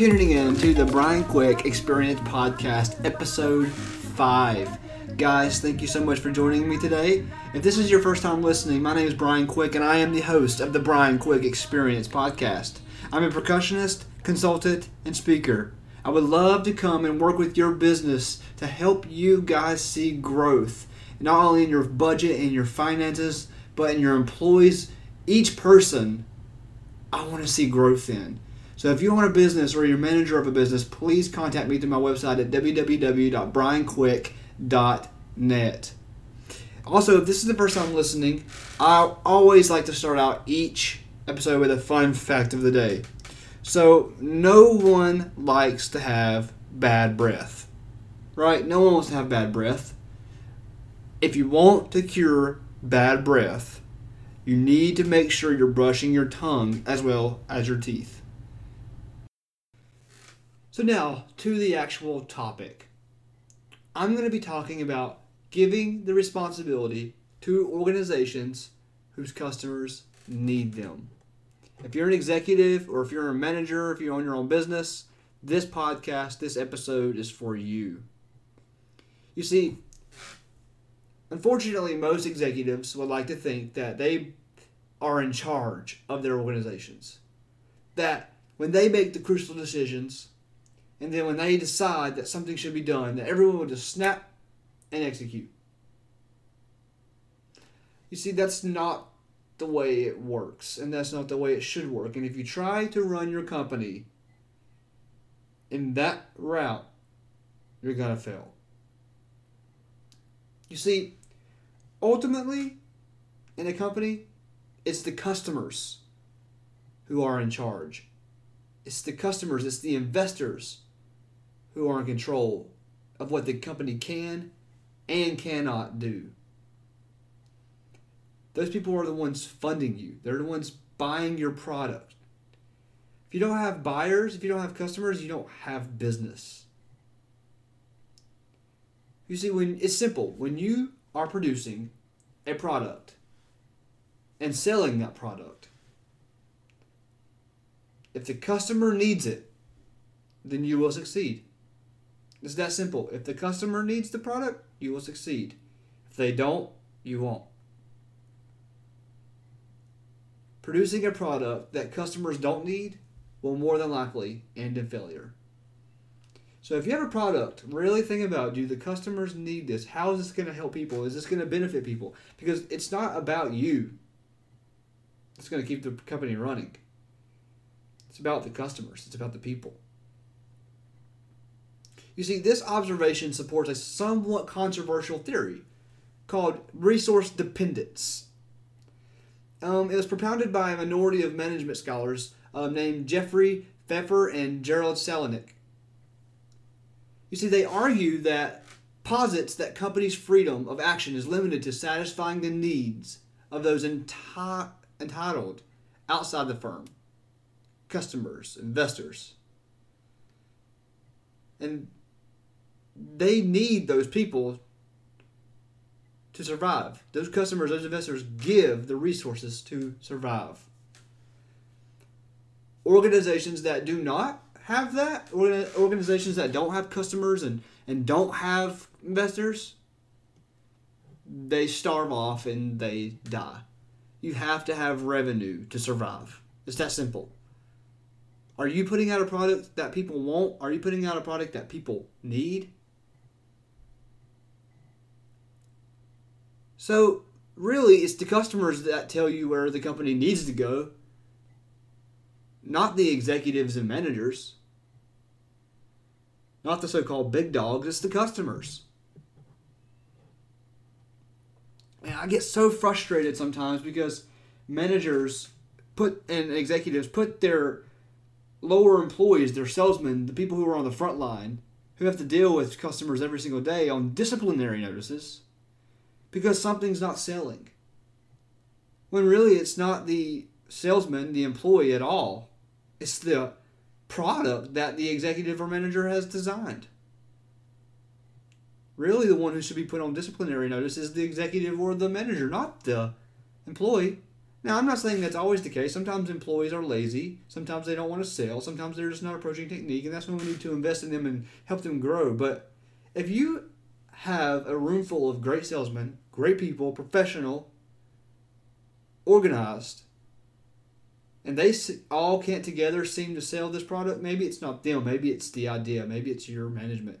tuning in to the Brian Quick Experience Podcast, episode 5. Guys, thank you so much for joining me today. If this is your first time listening, my name is Brian Quick and I am the host of the Brian Quick Experience Podcast. I'm a percussionist, consultant, and speaker. I would love to come and work with your business to help you guys see growth, not only in your budget and your finances, but in your employees. Each person I want to see growth in. So if you own a business or you're manager of a business, please contact me through my website at www.brianquick.net. Also, if this is the first time listening, I always like to start out each episode with a fun fact of the day. So, no one likes to have bad breath. Right? No one wants to have bad breath. If you want to cure bad breath, you need to make sure you're brushing your tongue as well as your teeth. So, now to the actual topic. I'm going to be talking about giving the responsibility to organizations whose customers need them. If you're an executive or if you're a manager, if you own your own business, this podcast, this episode is for you. You see, unfortunately, most executives would like to think that they are in charge of their organizations. That when they make the crucial decisions, and then when they decide that something should be done, that everyone will just snap and execute. You see, that's not the way it works, and that's not the way it should work. And if you try to run your company in that route, you're going to fail. You see, ultimately, in a company, it's the customers who are in charge. It's the customers, it's the investors who are in control of what the company can and cannot do. Those people are the ones funding you, they're the ones buying your product. If you don't have buyers, if you don't have customers, you don't have business. You see, when it's simple, when you are producing a product and selling that product, if the customer needs it, then you will succeed. It's that simple. If the customer needs the product, you will succeed. If they don't, you won't. Producing a product that customers don't need will more than likely end in failure. So if you have a product, really think about do the customers need this? How is this going to help people? Is this going to benefit people? Because it's not about you. It's going to keep the company running. It's about the customers. It's about the people. You see, this observation supports a somewhat controversial theory called resource dependence. Um, it was propounded by a minority of management scholars um, named Jeffrey Pfeffer and Gerald Salancik. You see, they argue that posits that companies' freedom of action is limited to satisfying the needs of those enti- entitled outside the firm customers, investors. And they need those people to survive. Those customers, those investors give the resources to survive. Organizations that do not have that, organizations that don't have customers and, and don't have investors, they starve off and they die. You have to have revenue to survive. It's that simple. Are you putting out a product that people want? Are you putting out a product that people need? So, really, it's the customers that tell you where the company needs to go, not the executives and managers, not the so called big dogs, it's the customers. And I get so frustrated sometimes because managers put and executives put their lower employees, their salesmen, the people who are on the front line, who have to deal with customers every single day on disciplinary notices because something's not selling. When really it's not the salesman, the employee at all. It's the product that the executive or manager has designed. Really, the one who should be put on disciplinary notice is the executive or the manager, not the employee. Now, I'm not saying that's always the case. Sometimes employees are lazy. Sometimes they don't want to sell. Sometimes they're just not approaching technique, and that's when we need to invest in them and help them grow. But if you have a room full of great salesmen, great people, professional, organized, and they all can't together seem to sell this product, maybe it's not them. Maybe it's the idea. Maybe it's your management.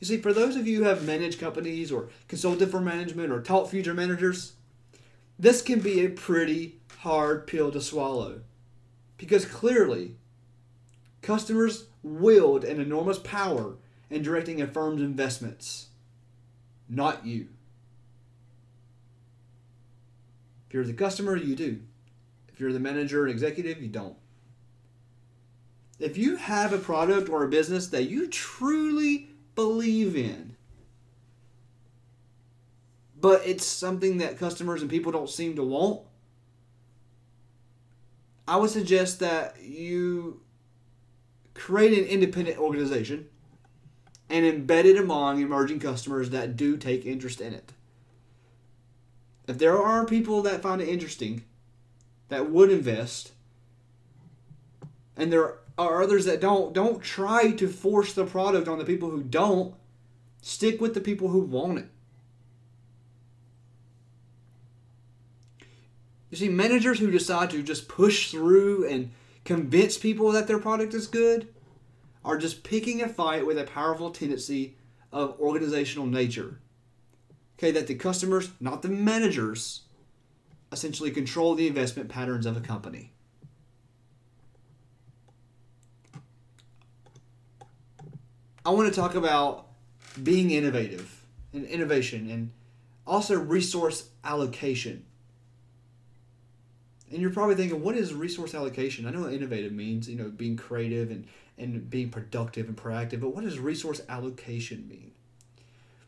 You see, for those of you who have managed companies or consulted for management or taught future managers, this can be a pretty hard pill to swallow. Because clearly, customers wield an enormous power in directing a firm's investments, not you. If you're the customer, you do. If you're the manager and executive, you don't. If you have a product or a business that you truly believe in, but it's something that customers and people don't seem to want, I would suggest that you create an independent organization and embedded among emerging customers that do take interest in it. If there are people that find it interesting, that would invest, and there are others that don't, don't try to force the product on the people who don't. Stick with the people who want it. You see, managers who decide to just push through and convince people that their product is good are just picking a fight with a powerful tendency of organizational nature. Okay, that the customers, not the managers, essentially control the investment patterns of a company. I want to talk about being innovative and innovation and also resource allocation. And you're probably thinking, what is resource allocation? I know what innovative means, you know, being creative and, and being productive and proactive, but what does resource allocation mean?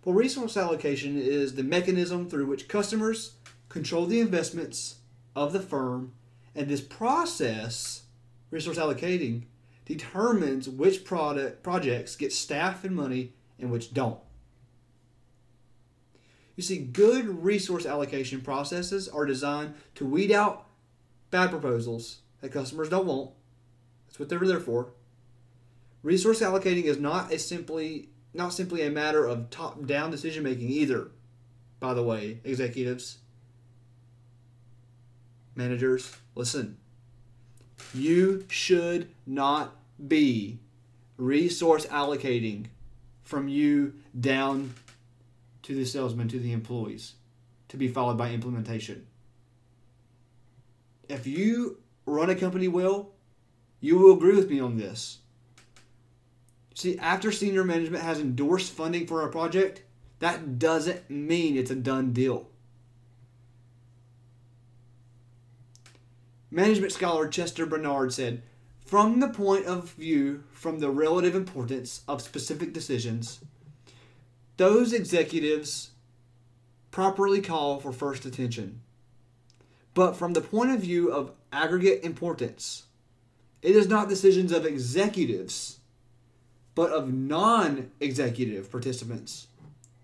Well, resource allocation is the mechanism through which customers control the investments of the firm, and this process, resource allocating, determines which product projects get staff and money and which don't. You see, good resource allocation processes are designed to weed out bad proposals that customers don't want. That's what they're there for. Resource allocating is not a simply not simply a matter of top-down decision making either. By the way, executives, managers, listen. You should not be resource allocating from you down to the salesman to the employees to be followed by implementation. If you run a company well, you will agree with me on this. See, after senior management has endorsed funding for a project, that doesn't mean it's a done deal. Management scholar Chester Barnard said, from the point of view from the relative importance of specific decisions, those executives properly call for first attention. But from the point of view of aggregate importance, it is not decisions of executives, but of non executive participants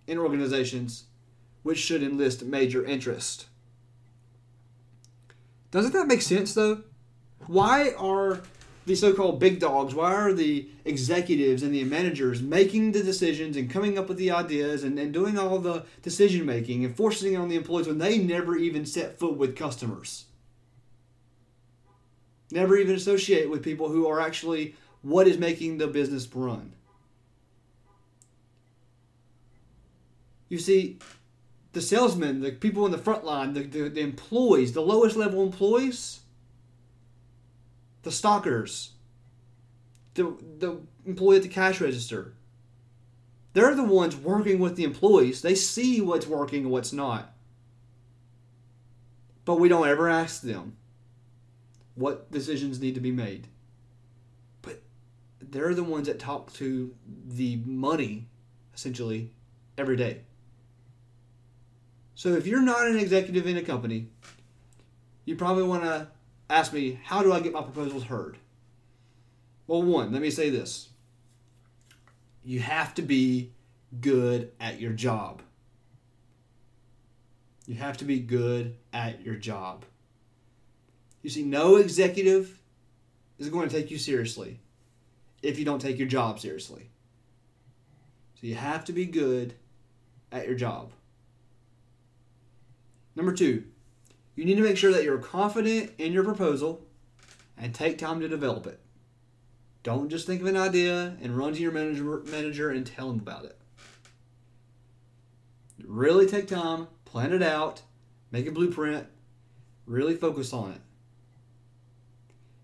in organizations which should enlist major interest. Doesn't that make sense though? Why are the so-called big dogs, why are the executives and the managers making the decisions and coming up with the ideas and, and doing all the decision making and forcing it on the employees when they never even set foot with customers? Never even associate with people who are actually what is making the business run. You see, the salesmen, the people in the front line, the, the, the employees, the lowest level employees, the stockers, the, the employee at the cash register, they're the ones working with the employees. They see what's working and what's not. But we don't ever ask them what decisions need to be made. But they're the ones that talk to the money, essentially, every day. So if you're not an executive in a company, you probably want to ask me, how do I get my proposals heard? Well, one, let me say this. You have to be good at your job. You have to be good at your job. You see, no executive is going to take you seriously if you don't take your job seriously. So you have to be good at your job. Number two, you need to make sure that you're confident in your proposal and take time to develop it. Don't just think of an idea and run to your manager, manager and tell him about it. Really take time, plan it out, make a blueprint, really focus on it.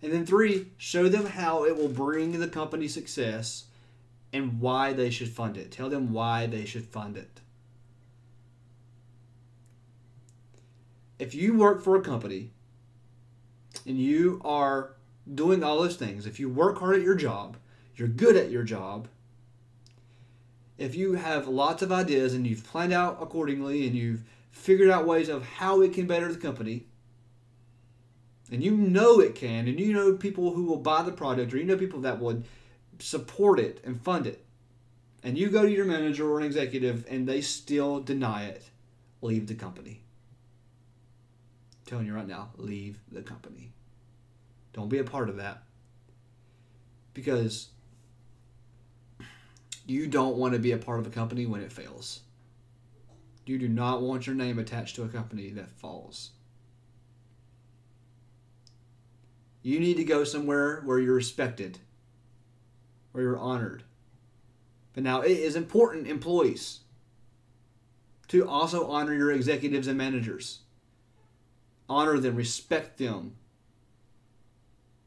And then three, show them how it will bring the company success and why they should fund it. Tell them why they should fund it. If you work for a company and you are doing all those things, if you work hard at your job, you're good at your job, if you have lots of ideas and you've planned out accordingly and you've figured out ways of how it can better the company, and you know it can, and you know people who will buy the product, or you know people that would support it and fund it, and you go to your manager or an executive and they still deny it, leave the company. Telling you right now, leave the company. Don't be a part of that. Because you don't want to be a part of a company when it fails. You do not want your name attached to a company that falls. You need to go somewhere where you're respected, where you're honored. But now it is important, employees, to also honor your executives and managers. Honor them, respect them.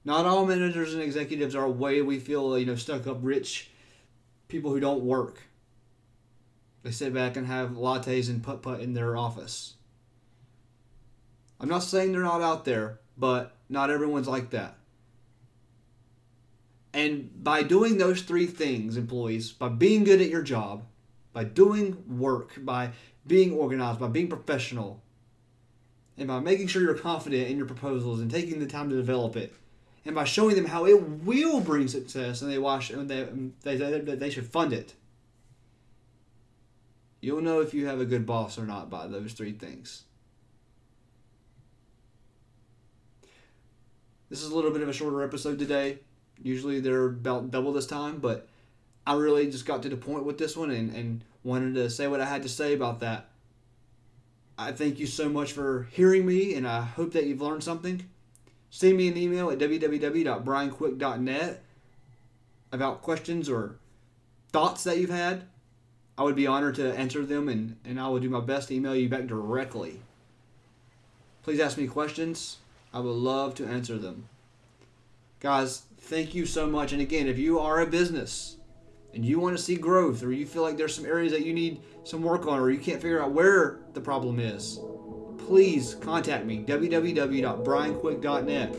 Not all managers and executives are way we feel, you know, stuck up rich people who don't work. They sit back and have lattes and putt putt in their office. I'm not saying they're not out there, but not everyone's like that. And by doing those three things, employees, by being good at your job, by doing work, by being organized, by being professional, and by making sure you're confident in your proposals and taking the time to develop it, and by showing them how it will bring success, and they watch and they um, they, they, they should fund it. You'll know if you have a good boss or not by those three things. This is a little bit of a shorter episode today. Usually they're about double this time, but I really just got to the point with this one and, and wanted to say what I had to say about that. I thank you so much for hearing me, and I hope that you've learned something. Send me an email at www.brianquick.net about questions or thoughts that you've had. I would be honored to answer them, and, and I will do my best to email you back directly. Please ask me questions. I would love to answer them. Guys, thank you so much. And again, if you are a business and you want to see growth, or you feel like there's some areas that you need some work on, or you can't figure out where the problem is, please contact me www.brianquick.net.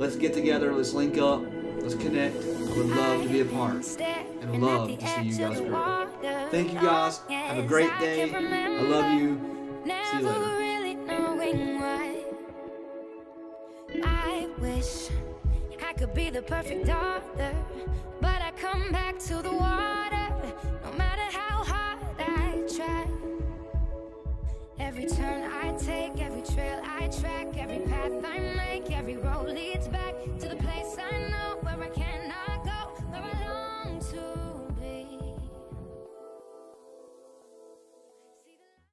Let's get together, let's link up, let's connect. I would love to be a part and love to see you guys grow. Thank you guys. Have a great day. I love you. See you later. I wish I could be the perfect daughter, but come back to the